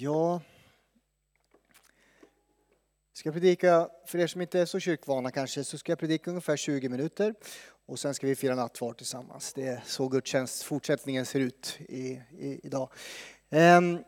Ja, jag ska predika, för er som inte är så kyrkvana kanske, så ska jag predika ungefär 20 minuter och sen ska vi fira nattvard tillsammans. Det är så gudstjänst fortsättningen ser ut i, i, idag. Um,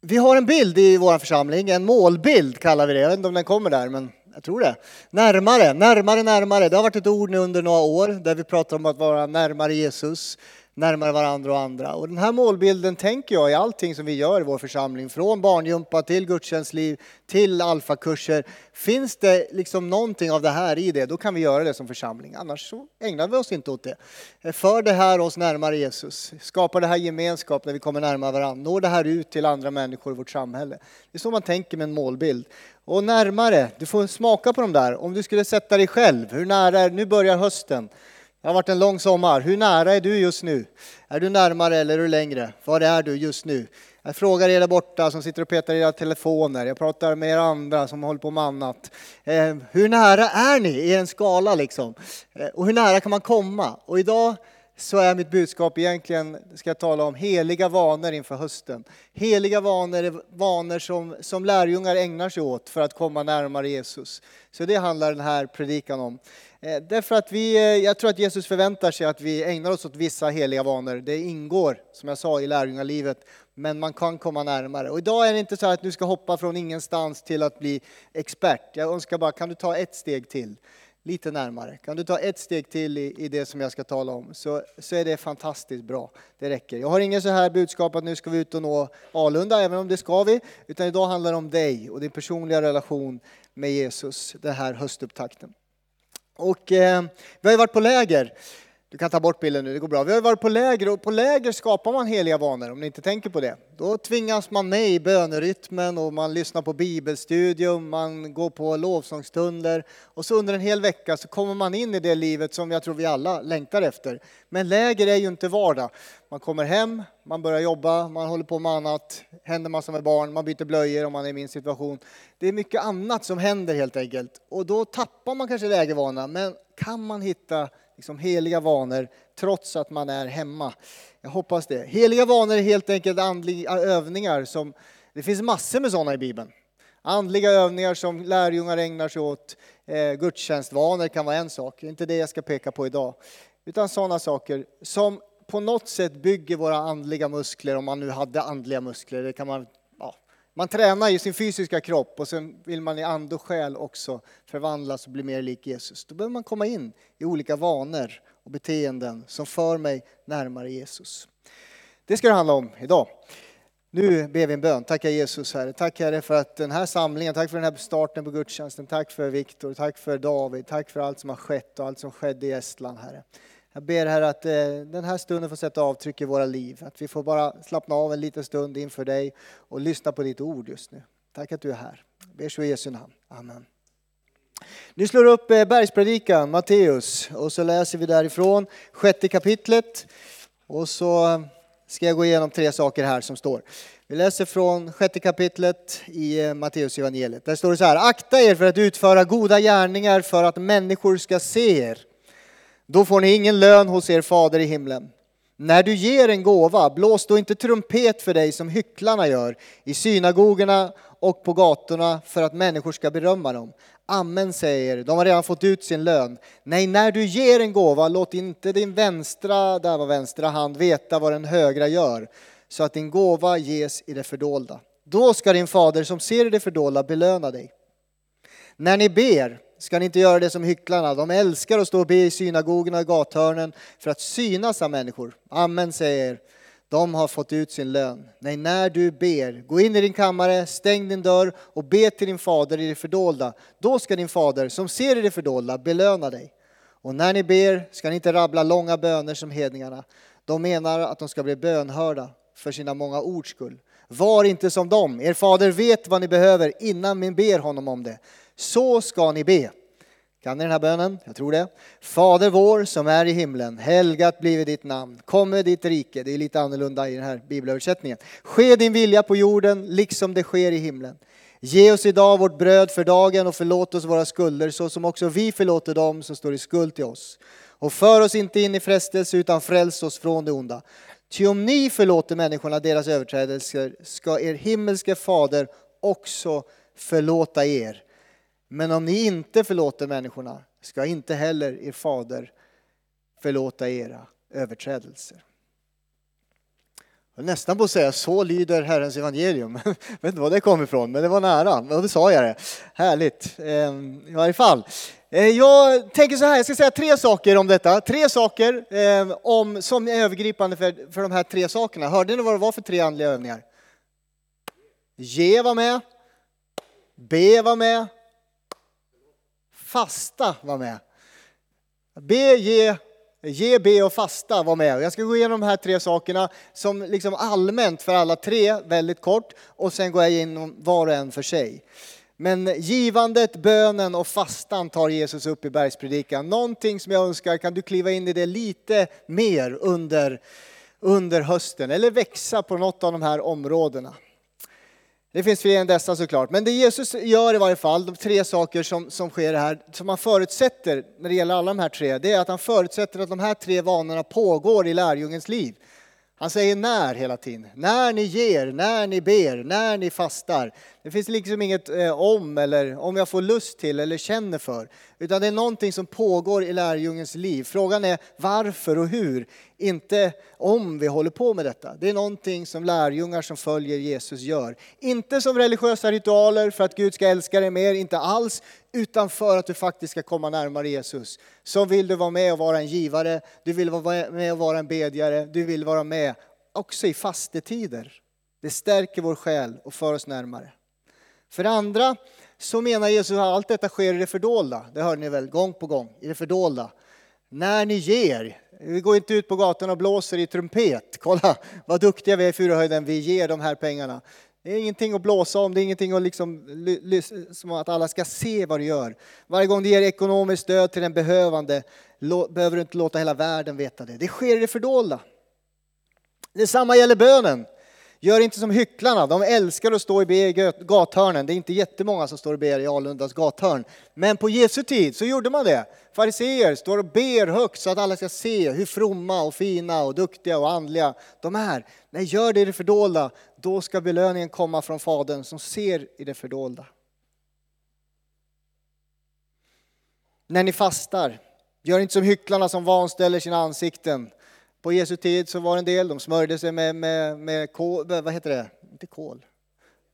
vi har en bild i vår församling, en målbild kallar vi det. Jag vet inte om den kommer där, men jag tror det. Närmare, närmare, närmare. Det har varit ett ord nu under några år där vi pratar om att vara närmare Jesus närmare varandra och andra. Och den här målbilden tänker jag i allting som vi gör i vår församling, från barngympa till gudstjänstliv till alfakurser. Finns det liksom någonting av det här i det, då kan vi göra det som församling. Annars så ägnar vi oss inte åt det. För det här oss närmare Jesus, skapar det här gemenskap när vi kommer närmare varandra, når det här ut till andra människor i vårt samhälle. Det är så man tänker med en målbild. Och närmare, du får smaka på de där. Om du skulle sätta dig själv, hur nära är Nu börjar hösten. Det har varit en lång sommar. Hur nära är du just nu? Är du närmare eller är du längre? Var är du just nu? Jag frågar er där borta som sitter och petar i era telefoner. Jag pratar med er andra som håller på med annat. Eh, hur nära är ni i en skala liksom? Eh, och hur nära kan man komma? Och idag så är mitt budskap egentligen, ska jag tala om heliga vanor inför hösten. Heliga vanor är vanor som, som lärjungar ägnar sig åt för att komma närmare Jesus. Så det handlar den här predikan om. Eh, därför att vi, eh, jag tror att Jesus förväntar sig att vi ägnar oss åt vissa heliga vanor. Det ingår, som jag sa, i lärjungalivet, men man kan komma närmare. Och idag är det inte så att du ska hoppa från ingenstans till att bli expert. Jag önskar bara, kan du ta ett steg till? Lite närmare. Kan du ta ett steg till i, i det som jag ska tala om så, så är det fantastiskt bra. Det räcker. Jag har inget så här budskap att nu ska vi ut och nå Alunda, även om det ska vi. Utan idag handlar det om dig och din personliga relation med Jesus, den här höstupptakten. Och eh, vi har ju varit på läger. Du kan ta bort bilden nu, det går bra. Vi har varit på läger och på läger skapar man heliga vanor, om ni inte tänker på det. Då tvingas man med i bönerytmen och man lyssnar på bibelstudium, man går på lovsångstunder. och så under en hel vecka så kommer man in i det livet som jag tror vi alla längtar efter. Men läger är ju inte vardag. Man kommer hem, man börjar jobba, man håller på med annat, händer massor med barn, man byter blöjor om man är i min situation. Det är mycket annat som händer helt enkelt och då tappar man kanske lägervana, men kan man hitta liksom heliga vanor trots att man är hemma. Jag hoppas det. Heliga vanor är helt enkelt andliga övningar som, det finns massor med sådana i Bibeln. Andliga övningar som lärjungar ägnar sig åt. Eh, gudstjänstvanor kan vara en sak, det är inte det jag ska peka på idag. Utan sådana saker som på något sätt bygger våra andliga muskler, om man nu hade andliga muskler. Det kan man man tränar ju sin fysiska kropp och sen vill man i and och själ också förvandlas och bli mer lik Jesus. Då behöver man komma in i olika vanor och beteenden som för mig närmare Jesus. Det ska det handla om idag. Nu ber vi en bön. Tackar Jesus Herre. Tack Herre för att den här samlingen, tack för den här starten på gudstjänsten. Tack för Viktor, tack för David, tack för allt som har skett och allt som skedde i Estland Herre. Jag ber Herre att eh, den här stunden får sätta avtryck i våra liv. Att vi får bara slappna av en liten stund inför dig och lyssna på ditt ord just nu. Tack att du är här. Jag ber så i Jesu namn. Amen. Nu slår upp eh, bergspredikan, Matteus, och så läser vi därifrån sjätte kapitlet. Och så ska jag gå igenom tre saker här som står. Vi läser från sjätte kapitlet i eh, Matteus evangeliet. Där står det så här, akta er för att utföra goda gärningar för att människor ska se er. Då får ni ingen lön hos er fader i himlen. När du ger en gåva, blås då inte trumpet för dig som hycklarna gör i synagogorna och på gatorna för att människor ska berömma dem. Amen säger, de har redan fått ut sin lön. Nej, när du ger en gåva, låt inte din vänstra, där var vänstra hand, veta vad den högra gör, så att din gåva ges i det fördolda. Då ska din fader som ser i det fördolda belöna dig. När ni ber, ska ni inte göra det som hycklarna. De älskar att stå och be i synagogorna och gathörnen för att synas av människor. Amen säger de har fått ut sin lön. Nej, när du ber, gå in i din kammare, stäng din dörr och be till din fader i det fördolda. Då ska din fader, som ser i det fördolda, belöna dig. Och när ni ber ska ni inte rabbla långa böner som hedningarna. De menar att de ska bli bönhörda för sina många ords skull. Var inte som dem, er fader vet vad ni behöver innan ni ber honom om det. Så ska ni be. Kan ni den här bönen? Jag tror det. Fader vår som är i himlen, helgat blive ditt namn. Kom med ditt rike. Det är lite annorlunda i den här bibelöversättningen. Ske din vilja på jorden liksom det sker i himlen. Ge oss idag vårt bröd för dagen och förlåt oss våra skulder så som också vi förlåter dem som står i skuld till oss. Och för oss inte in i frestelse utan fräls oss från det onda. Ty om ni förlåter människorna deras överträdelser ska er himmelske fader också förlåta er. Men om ni inte förlåter människorna ska inte heller er fader förlåta era överträdelser. Jag nästan på att säga så lyder Herrens evangelium. Jag vet inte var det kom ifrån, men det var nära. Och då sa jag det. Härligt. Ehm, I varje fall. Eh, jag tänker så här, jag ska säga tre saker om detta. Tre saker ehm, om, som är övergripande för, för de här tre sakerna. Hörde ni vad det var för tre andliga övningar? Ge var med. Be var med. Fasta var med. Be, ge Ge, be och fasta var med. Jag ska gå igenom de här tre sakerna som liksom allmänt för alla tre, väldigt kort, och sen går jag igenom var och en för sig. Men givandet, bönen och fastan tar Jesus upp i bergspredikan. Någonting som jag önskar, kan du kliva in i det lite mer under, under hösten eller växa på något av de här områdena. Det finns fler än dessa såklart. Men det Jesus gör i varje fall, de tre saker som, som sker här, som han förutsätter när det gäller alla de här tre, det är att han förutsätter att de här tre vanorna pågår i lärjungens liv. Han säger när hela tiden. När ni ger, när ni ber, när ni fastar. Det finns liksom inget eh, om eller om jag får lust till eller känner för. Utan det är någonting som pågår i lärjungens liv. Frågan är varför och hur, inte om vi håller på med detta. Det är någonting som lärjungar som följer Jesus gör. Inte som religiösa ritualer för att Gud ska älska dig mer, inte alls. Utan för att du faktiskt ska komma närmare Jesus. Så vill du vara med och vara en givare, du vill vara med och vara en bedjare, du vill vara med också i fastetider. Det stärker vår själ och för oss närmare. För det andra så menar Jesus att allt detta sker i det fördolda. Det hör ni väl gång på gång, i det fördolda. När ni ger, vi går inte ut på gatan och blåser i trumpet. Kolla vad duktiga vi är i Furuhöjden. vi ger de här pengarna. Det är ingenting att blåsa om, det är ingenting att liksom, som att alla ska se vad du gör. Varje gång du ger ekonomiskt stöd till en behövande behöver du inte låta hela världen veta det. Det sker i det fördolda. Detsamma gäller bönen. Gör inte som hycklarna, de älskar att stå och be i gathörnen. Det är inte jättemånga som står och ber i Alundas gathörn. Men på Jesu tid så gjorde man det. Fariseer står och ber högt så att alla ska se hur fromma och fina och duktiga och andliga de är. Nej, gör det i det fördolda. Då ska belöningen komma från Fadern som ser i det fördolda. När ni fastar, gör inte som hycklarna som vanställer sina ansikten på Jesu tid så var det en del, de smörjde sig med, med, med kol, vad heter det? Inte kol.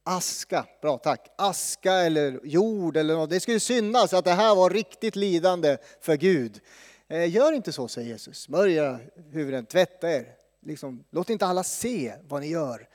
Aska, bra tack. Aska eller jord eller något. Det skulle synas att det här var riktigt lidande för Gud. Eh, gör inte så, säger Jesus. Smörj era huvuden, tvätta er. Liksom, låt inte alla se vad ni gör.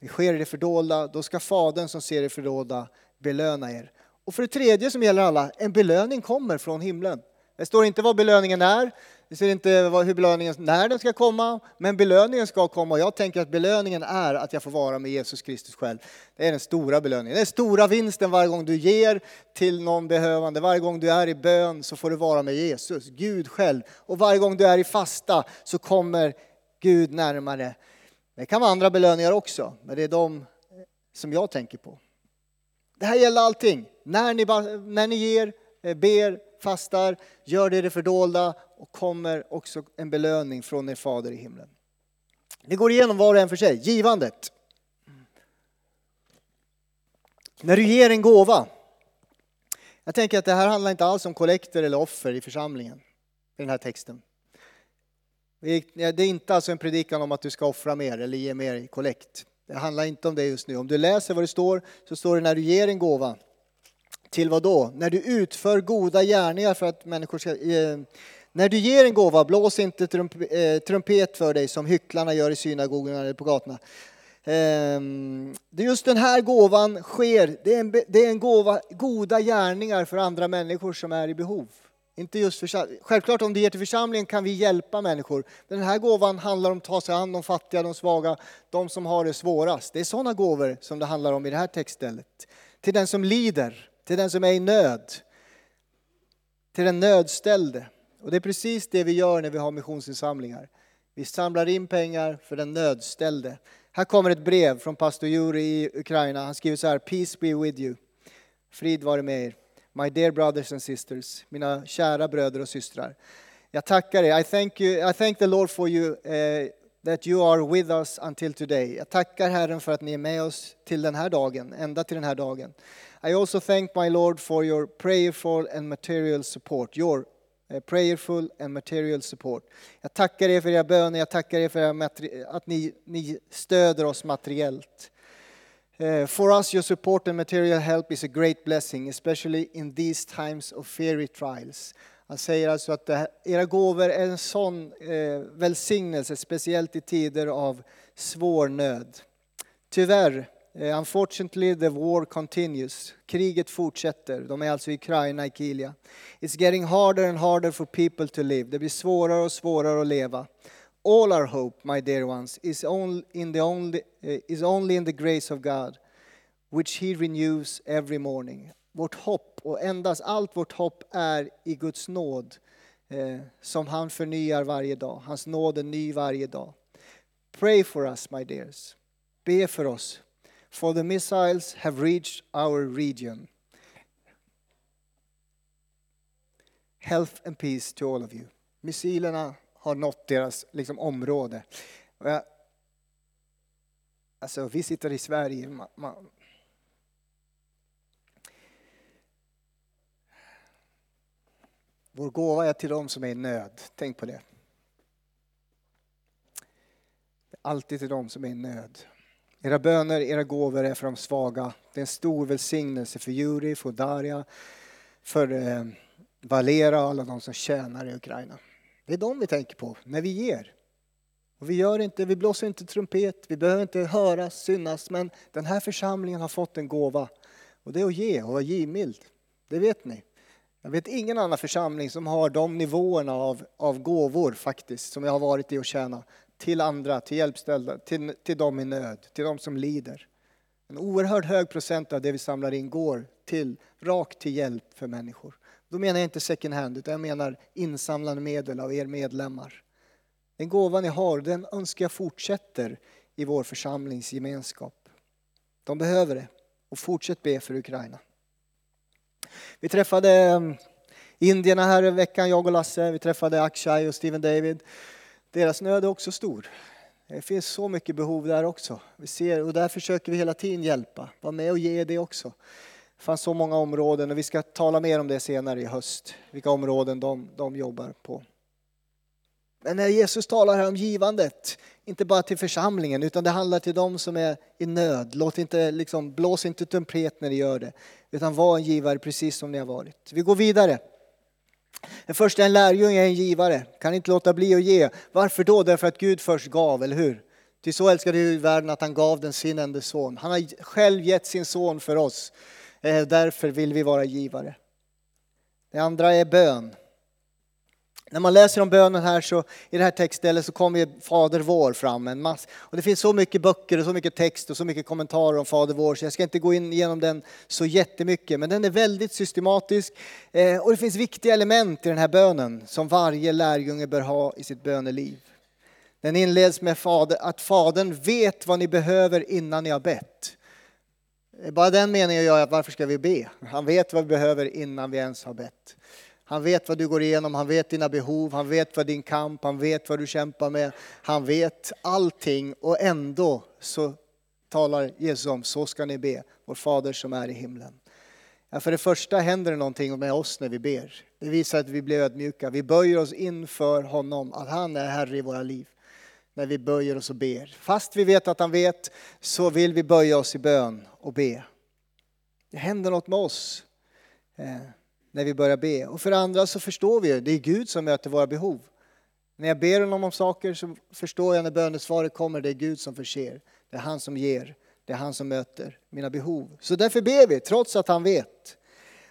Det sker i det fördolda, då ska Fadern som ser det fördolda belöna er. Och för det tredje som gäller alla, en belöning kommer från himlen. Det står inte vad belöningen är, det står inte hur belöningen, när den ska komma, men belöningen ska komma. Och Jag tänker att belöningen är att jag får vara med Jesus Kristus själv. Det är den stora belöningen. Det är stora vinsten varje gång du ger till någon behövande. Varje gång du är i bön så får du vara med Jesus, Gud själv. Och varje gång du är i fasta så kommer Gud närmare. Det kan vara andra belöningar också, men det är de som jag tänker på. Det här gäller allting. När ni, när ni ger, eh, ber, fastar, gör det i det fördolda och kommer också en belöning från er fader i himlen. Vi går igenom var och en för sig. Givandet. När du ger en gåva. Jag tänker att det här handlar inte alls om kollekter eller offer i församlingen. I den här texten. Det är inte alltså en predikan om att du ska offra mer eller ge mer i kollekt. Det handlar inte om det just nu. Om du läser vad det står så står det när du ger en gåva till vad då? När du utför goda gärningar för att människor ska... Eh, när du ger en gåva, blås inte trump, eh, trumpet för dig som hycklarna gör i synagogorna eller på gatorna. Eh, det är just den här gåvan sker, det är en, det är en gåva, goda gärningar för andra människor som är i behov. Inte just för, självklart om du ger till församlingen kan vi hjälpa människor. Men den här gåvan handlar om att ta sig an de fattiga, de svaga, de som har det svårast. Det är sådana gåvor som det handlar om i det här textstället. Till den som lider till den som är i nöd, till den nödställde. Och det är precis det vi gör när vi har missionsinsamlingar. Vi samlar in pengar för den nödställde. Här kommer ett brev från pastor Juri i Ukraina. Han skriver så här, Peace be with you. Frid vare med er. My dear brothers and sisters, mina kära bröder och systrar. Jag tackar er. I thank, you, I thank the Lord for you uh, that you are with us until today. Jag tackar Herren för att ni är med oss till den här dagen, ända till den här dagen. I also thank my Lord for your prayerful and material support. Your eh, prayerful and material support. Jag tackar er för era böner, jag tackar er för att ni, ni stöder oss materiellt. Uh, for us, your support and material help is a great blessing, especially in these times of fiery trials. Han säger alltså att här, era gåvor är en sån eh, välsignelse, speciellt i tider av svår nöd. Tyvärr, Eh, unfortunately the war continues. Kriget fortsätter. De är alltså i Ukraina, i Kilia. It's getting harder and harder for people to live. Det blir svårare och svårare att leva. All our hope, my dear ones, is only in the, only, uh, is only in the grace of God, which He renews every morning. Vårt hopp och endast allt vårt hopp är i Guds nåd eh, som han förnyar varje dag. Hans nåd är ny varje dag. Pray for us, my dears. Be för oss. For the missiles have reached our region. Health and peace to all of you. Missilerna har nått deras liksom, område. Alltså, vi sitter i Sverige. Man, man, Vår gåva är till dem som är i nöd. Tänk på det. Alltid till dem som är i nöd. Era böner, era gåvor är för de svaga. Det är en stor välsignelse för Juri, för Daria, för eh, Valera och alla de som tjänar i Ukraina. Det är dem vi tänker på när vi ger. Och vi gör inte, vi blåser inte trumpet, vi behöver inte höras, synas, men den här församlingen har fått en gåva. Och det är att ge och vara givmild. Det vet ni. Jag vet ingen annan församling som har de nivåerna av, av gåvor faktiskt, som jag har varit i och tjäna till andra, till hjälpställda, till, till de i nöd, till de som lider. En oerhört hög procent av det vi samlar in går till, rakt till hjälp för människor. Då menar jag inte second hand, utan jag menar insamlande medel av er medlemmar. Den gåva ni har, den önskar jag fortsätter i vår församlingsgemenskap. De behöver det. Och fortsätt be för Ukraina. Vi träffade ehm, indierna här i veckan, jag och Lasse. Vi träffade Akshay och Steven David. Deras nöd är också stor. Det finns så mycket behov där också. Vi ser, och där försöker vi hela tiden hjälpa. Var med och ge det också. Det fanns så många områden och vi ska tala mer om det senare i höst. Vilka områden de, de jobbar på. Men när Jesus talar här om givandet, inte bara till församlingen utan det handlar till dem som är i nöd. Låt inte, liksom, blås inte trumpet när ni gör det, utan var en givare precis som ni har varit. Vi går vidare. Den första en lärjunge är en givare, kan inte låta bli att ge. Varför då? Därför att Gud först gav, eller hur? Till så älskade Gud världen att han gav den sin enda son. Han har själv gett sin son för oss. Eh, därför vill vi vara givare. Det andra är bön. När man läser om bönen här så i det här textstället så kommer Fader vår fram en massa. Och det finns så mycket böcker och så mycket text och så mycket kommentarer om Fader vår så jag ska inte gå in igenom den så jättemycket. Men den är väldigt systematisk eh, och det finns viktiga element i den här bönen som varje lärjunge bör ha i sitt böneliv. Den inleds med fader, att Fadern vet vad ni behöver innan ni har bett. Eh, bara den meningen gör att varför ska vi be? Han vet vad vi behöver innan vi ens har bett. Han vet vad du går igenom, han vet dina behov, han vet vad din kamp, han vet vad du kämpar med. Han vet allting och ändå så talar Jesus om, så ska ni be, vår Fader som är i himlen. Ja, för det första händer det någonting med oss när vi ber. Det visar att vi blir ödmjuka. Vi böjer oss inför honom, att han är Herre i våra liv. När vi böjer oss och ber. Fast vi vet att han vet så vill vi böja oss i bön och be. Det händer något med oss. Eh, när vi börjar be. Och för det andra så förstår vi ju, det är Gud som möter våra behov. När jag ber honom om saker så förstår jag när bönesvaret kommer, det är Gud som förser. Det är han som ger, det är han som möter mina behov. Så därför ber vi, trots att han vet.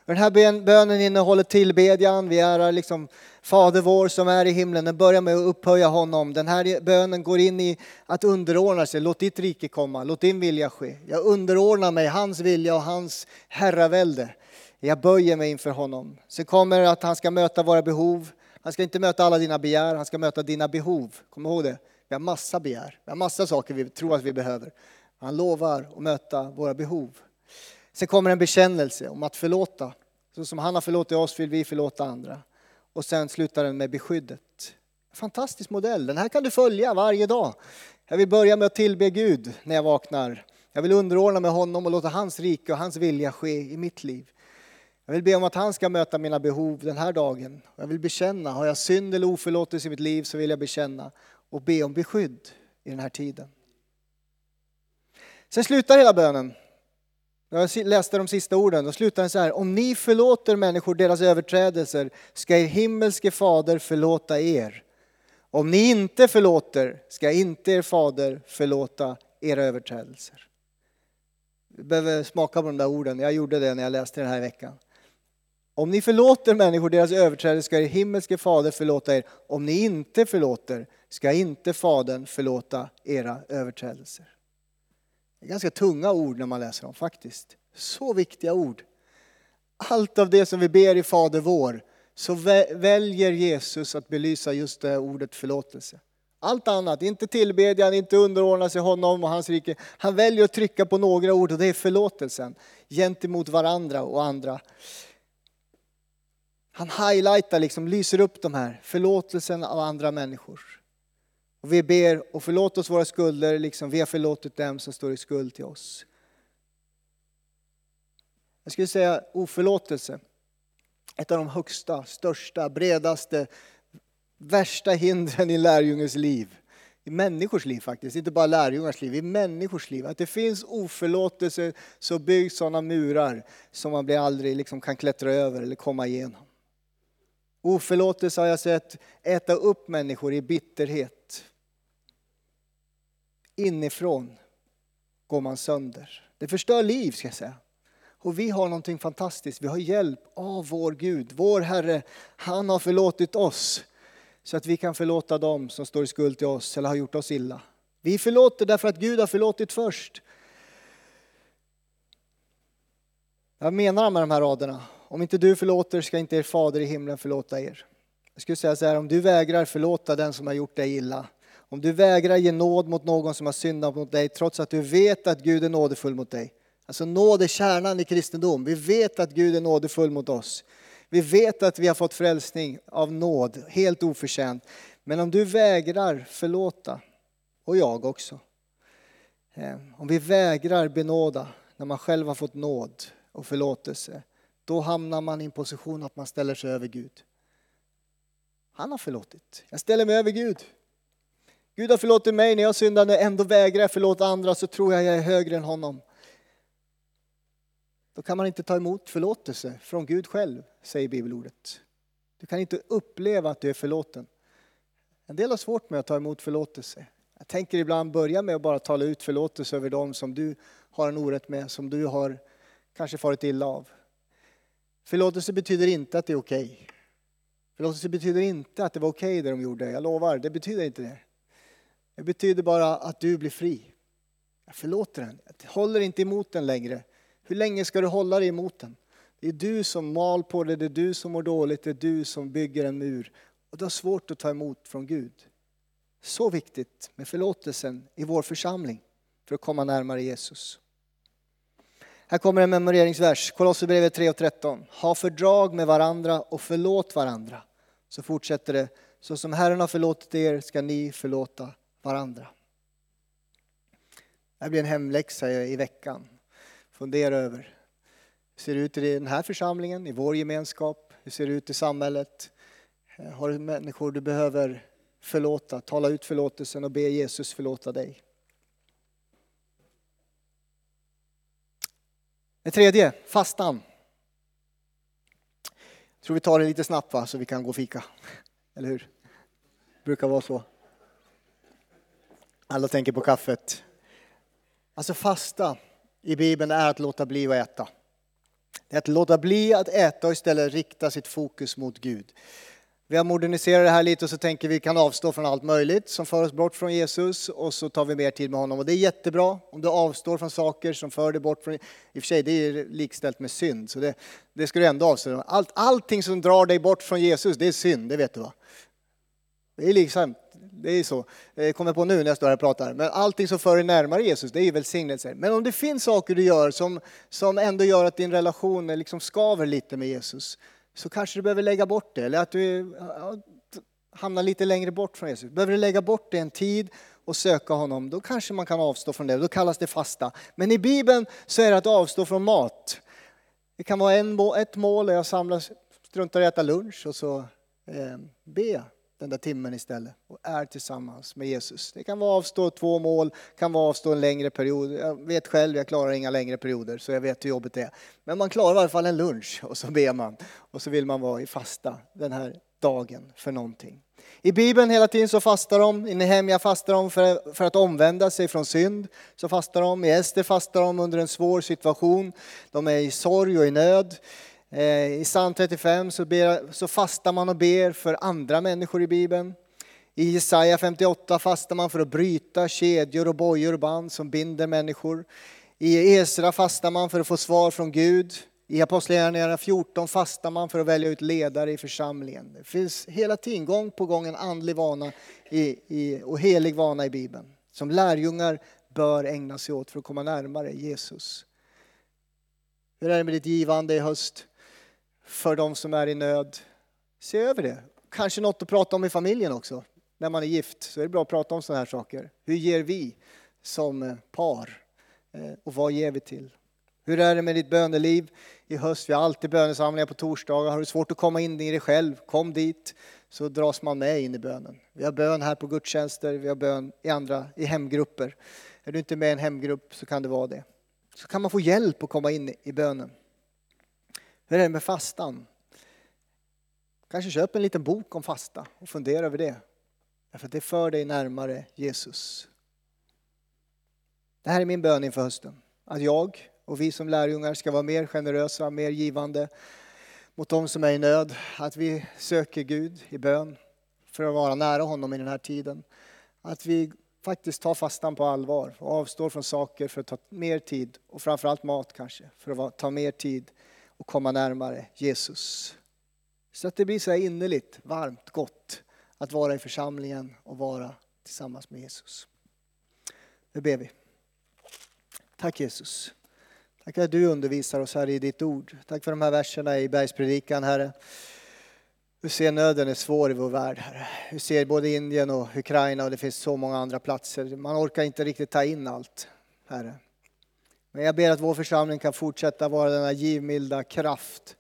Den här bönen innehåller tillbedjan, vi ärar liksom Fader vår som är i himlen. Den börjar med att upphöja honom. Den här bönen går in i att underordna sig. Låt ditt rike komma, låt din vilja ske. Jag underordnar mig hans vilja och hans herravälde. Jag böjer mig inför honom. Sen kommer att han ska möta våra behov. Han ska inte möta alla dina begär, han ska möta dina behov. Kom ihåg det. Vi har massa begär, vi har massa saker vi tror att vi behöver. Han lovar att möta våra behov. Sen kommer en bekännelse om att förlåta. Så som han har förlåtit oss vill vi förlåta andra. Och sen slutar den med beskyddet. Fantastisk modell. Den här kan du följa varje dag. Jag vill börja med att tillbe Gud när jag vaknar. Jag vill underordna mig honom och låta hans rike och hans vilja ske i mitt liv. Jag vill be om att han ska möta mina behov den här dagen. Jag vill bekänna, har jag synd eller oförlåtelse i mitt liv så vill jag bekänna och be om beskydd i den här tiden. Sen slutar hela bönen. Jag läste de sista orden, då slutar den så här. Om ni förlåter människor deras överträdelser ska er himmelske fader förlåta er. Om ni inte förlåter ska inte er fader förlåta era överträdelser. Du behöver smaka på de där orden. Jag gjorde det när jag läste den här veckan. Om ni förlåter människor deras överträdelser ska er himmelske fader förlåta er. Om ni inte förlåter ska inte fadern förlåta era överträdelser. Det är ganska tunga ord när man läser dem faktiskt. Så viktiga ord. Allt av det som vi ber i Fader vår så väljer Jesus att belysa just det ordet förlåtelse. Allt annat, inte tillbedjan, inte underordna sig honom och hans rike. Han väljer att trycka på några ord och det är förlåtelsen gentemot varandra och andra. Han highlightar, liksom, lyser upp de här, förlåtelsen av andra människor. Och vi ber och förlåt oss våra skulder, liksom vi har förlåtit dem som står i skuld till oss. Jag skulle säga oförlåtelse, ett av de högsta, största, bredaste, värsta hindren i lärjungens liv. I människors liv faktiskt, inte bara lärjungars liv, i människors liv. Att det finns oförlåtelse så byggs sådana murar som man blir aldrig liksom kan klättra över eller komma igenom. Oförlåtelse har jag sett äta upp människor i bitterhet. Inifrån går man sönder. Det förstör liv ska jag säga. Och vi har någonting fantastiskt. Vi har hjälp av vår Gud. Vår Herre, han har förlåtit oss så att vi kan förlåta dem som står i skuld till oss eller har gjort oss illa. Vi förlåter därför att Gud har förlåtit först. Jag menar med de här raderna. Om inte du förlåter ska inte er fader i himlen förlåta er. Jag skulle säga så här, om du vägrar förlåta den som har gjort dig illa, om du vägrar ge nåd mot någon som har syndat mot dig trots att du vet att Gud är nådefull mot dig. Alltså nåd är kärnan i kristendom. Vi vet att Gud är nådefull mot oss. Vi vet att vi har fått frälsning av nåd, helt oförtjänt. Men om du vägrar förlåta, och jag också. Eh, om vi vägrar benåda när man själv har fått nåd och förlåtelse, då hamnar man i en position att man ställer sig över Gud. Han har förlåtit. Jag ställer mig över Gud. Gud har förlåtit mig när jag syndade, ändå vägrar jag förlåta andra så tror jag jag är högre än honom. Då kan man inte ta emot förlåtelse från Gud själv, säger bibelordet. Du kan inte uppleva att du är förlåten. En del har svårt med att ta emot förlåtelse. Jag tänker ibland börja med att bara tala ut förlåtelse över dem som du har en orätt med, som du har kanske farit illa av. Förlåtelse betyder inte att det är okej. Okay. Förlåtelse betyder inte att det var okej okay det de gjorde, jag lovar, det betyder inte det. Det betyder bara att du blir fri. Jag förlåter den, jag håller inte emot den längre. Hur länge ska du hålla dig emot den? Det är du som mal på det, det är du som mår dåligt, det är du som bygger en mur. Och du har svårt att ta emot från Gud. Så viktigt med förlåtelsen i vår församling för att komma närmare Jesus. Här kommer en memoreringsvers, Kolosserbrevet 3 och 13. Ha fördrag med varandra och förlåt varandra. Så fortsätter det, så som Herren har förlåtit er ska ni förlåta varandra. Det här blir en hemläxa i veckan. Fundera över. Hur ser det ut i den här församlingen, i vår gemenskap? Hur ser det ut i samhället? Eh, har du människor du behöver förlåta? Tala ut förlåtelsen och be Jesus förlåta dig. Det tredje, fastan. Jag tror vi tar det lite snabbt va, så vi kan gå och fika. Eller hur? Det brukar vara så. Alla tänker på kaffet. Alltså fasta i Bibeln är att låta bli att äta. Det är att låta bli att äta och istället rikta sitt fokus mot Gud. Vi har moderniserat det här lite och så tänker vi kan avstå från allt möjligt som för oss bort från Jesus och så tar vi mer tid med honom. Och det är jättebra om du avstår från saker som för dig bort från... I och för sig, det är likställt med synd, så det, det ska du ändå avstå från. Allt, allting som drar dig bort från Jesus, det är synd, det vet du va? Det är liksom, det är så. Eh, jag kommer på nu när jag står här och pratar. Men allting som för dig närmare Jesus, det är ju välsignelse. Men om det finns saker du gör som, som ändå gör att din relation liksom skaver lite med Jesus, så kanske du behöver lägga bort det. Eller att du hamnar lite längre bort från Jesus. Behöver du lägga bort det en tid och söka honom, då kanske man kan avstå från det. Då kallas det fasta. Men i Bibeln så är det att avstå från mat. Det kan vara en, ett mål jag samlas, struntar i att äta lunch och så eh, be den där timmen istället och är tillsammans med Jesus. Det kan vara avstå två mål, kan vara avstå en längre period. Jag vet själv, jag klarar inga längre perioder så jag vet hur jobbigt det är. Men man klarar i alla fall en lunch och så ber man och så vill man vara i fasta den här dagen för någonting. I Bibeln hela tiden så fastar de, i Nehemja fastar de för, för att omvända sig från synd. Så fastar de, i Ester fastar de under en svår situation. De är i sorg och i nöd. Eh, I psalm 35 så, ber, så fastar man och ber för andra människor i Bibeln. I Jesaja 58 fastar man för att bryta kedjor och bojor och band som binder människor. I Esra fastar man för att få svar från Gud. I Apostlagärningarna 14 fastar man för att välja ut ledare i församlingen. Det finns hela tiden, gång på gång, en andlig vana i, i, och helig vana i Bibeln. Som lärjungar bör ägna sig åt för att komma närmare Jesus. Hur är det med ditt givande i höst? För de som är i nöd. Se över det. Kanske något att prata om i familjen också. När man är gift så är det bra att prata om sådana här saker. Hur ger vi som eh, par? Eh, och vad ger vi till? Hur är det med ditt böneliv i höst? Vi har alltid bönesamlingar på torsdagar. Har du svårt att komma in i det själv, kom dit så dras man med in i bönen. Vi har bön här på gudstjänster, vi har bön i andra, i hemgrupper. Är du inte med i en hemgrupp så kan det vara det. Så kan man få hjälp att komma in i bönen. Hur är det med fastan? Kanske köp en liten bok om fasta och fundera över det. Därför att det för dig närmare Jesus. Det här är min bön inför hösten. Att jag och vi som lärjungar ska vara mer generösa, mer givande mot de som är i nöd. Att vi söker Gud i bön för att vara nära honom i den här tiden. Att vi faktiskt tar fastan på allvar och avstår från saker för att ta mer tid och framförallt mat kanske, för att ta mer tid och komma närmare Jesus. Så att det blir så här innerligt, varmt, gott att vara i församlingen och vara tillsammans med Jesus. Nu ber vi. Tack Jesus. Tack att du undervisar oss här i ditt ord. Tack för de här verserna i bergspredikan, Herre. Du ser nöden är svår i vår värld, Herre. Du ser både Indien och Ukraina och det finns så många andra platser. Man orkar inte riktigt ta in allt, Herre. Men jag ber att vår församling kan fortsätta vara denna givmilda kraft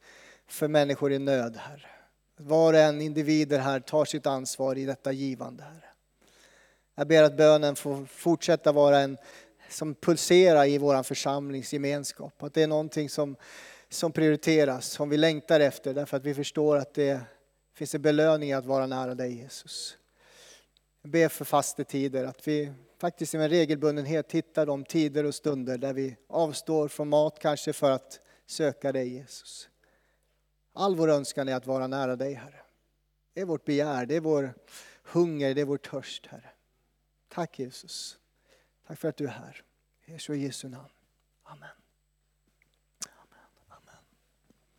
för människor i nöd, Herre. Var och en individer här tar sitt ansvar i detta givande, Herre. Jag ber att bönen får fortsätta vara en som pulserar i vår församlingsgemenskap. Att det är någonting som, som prioriteras, som vi längtar efter därför att vi förstår att det finns en belöning i att vara nära dig Jesus. Jag ber för fastetider, att vi faktiskt med regelbundenhet hittar de tider och stunder där vi avstår från mat kanske för att söka dig Jesus. All vår önskan är att vara nära dig Herre. Det är vårt begär, det är vår hunger, det är vår törst Herre. Tack Jesus. Tack för att du är här. I Jesu namn. Amen.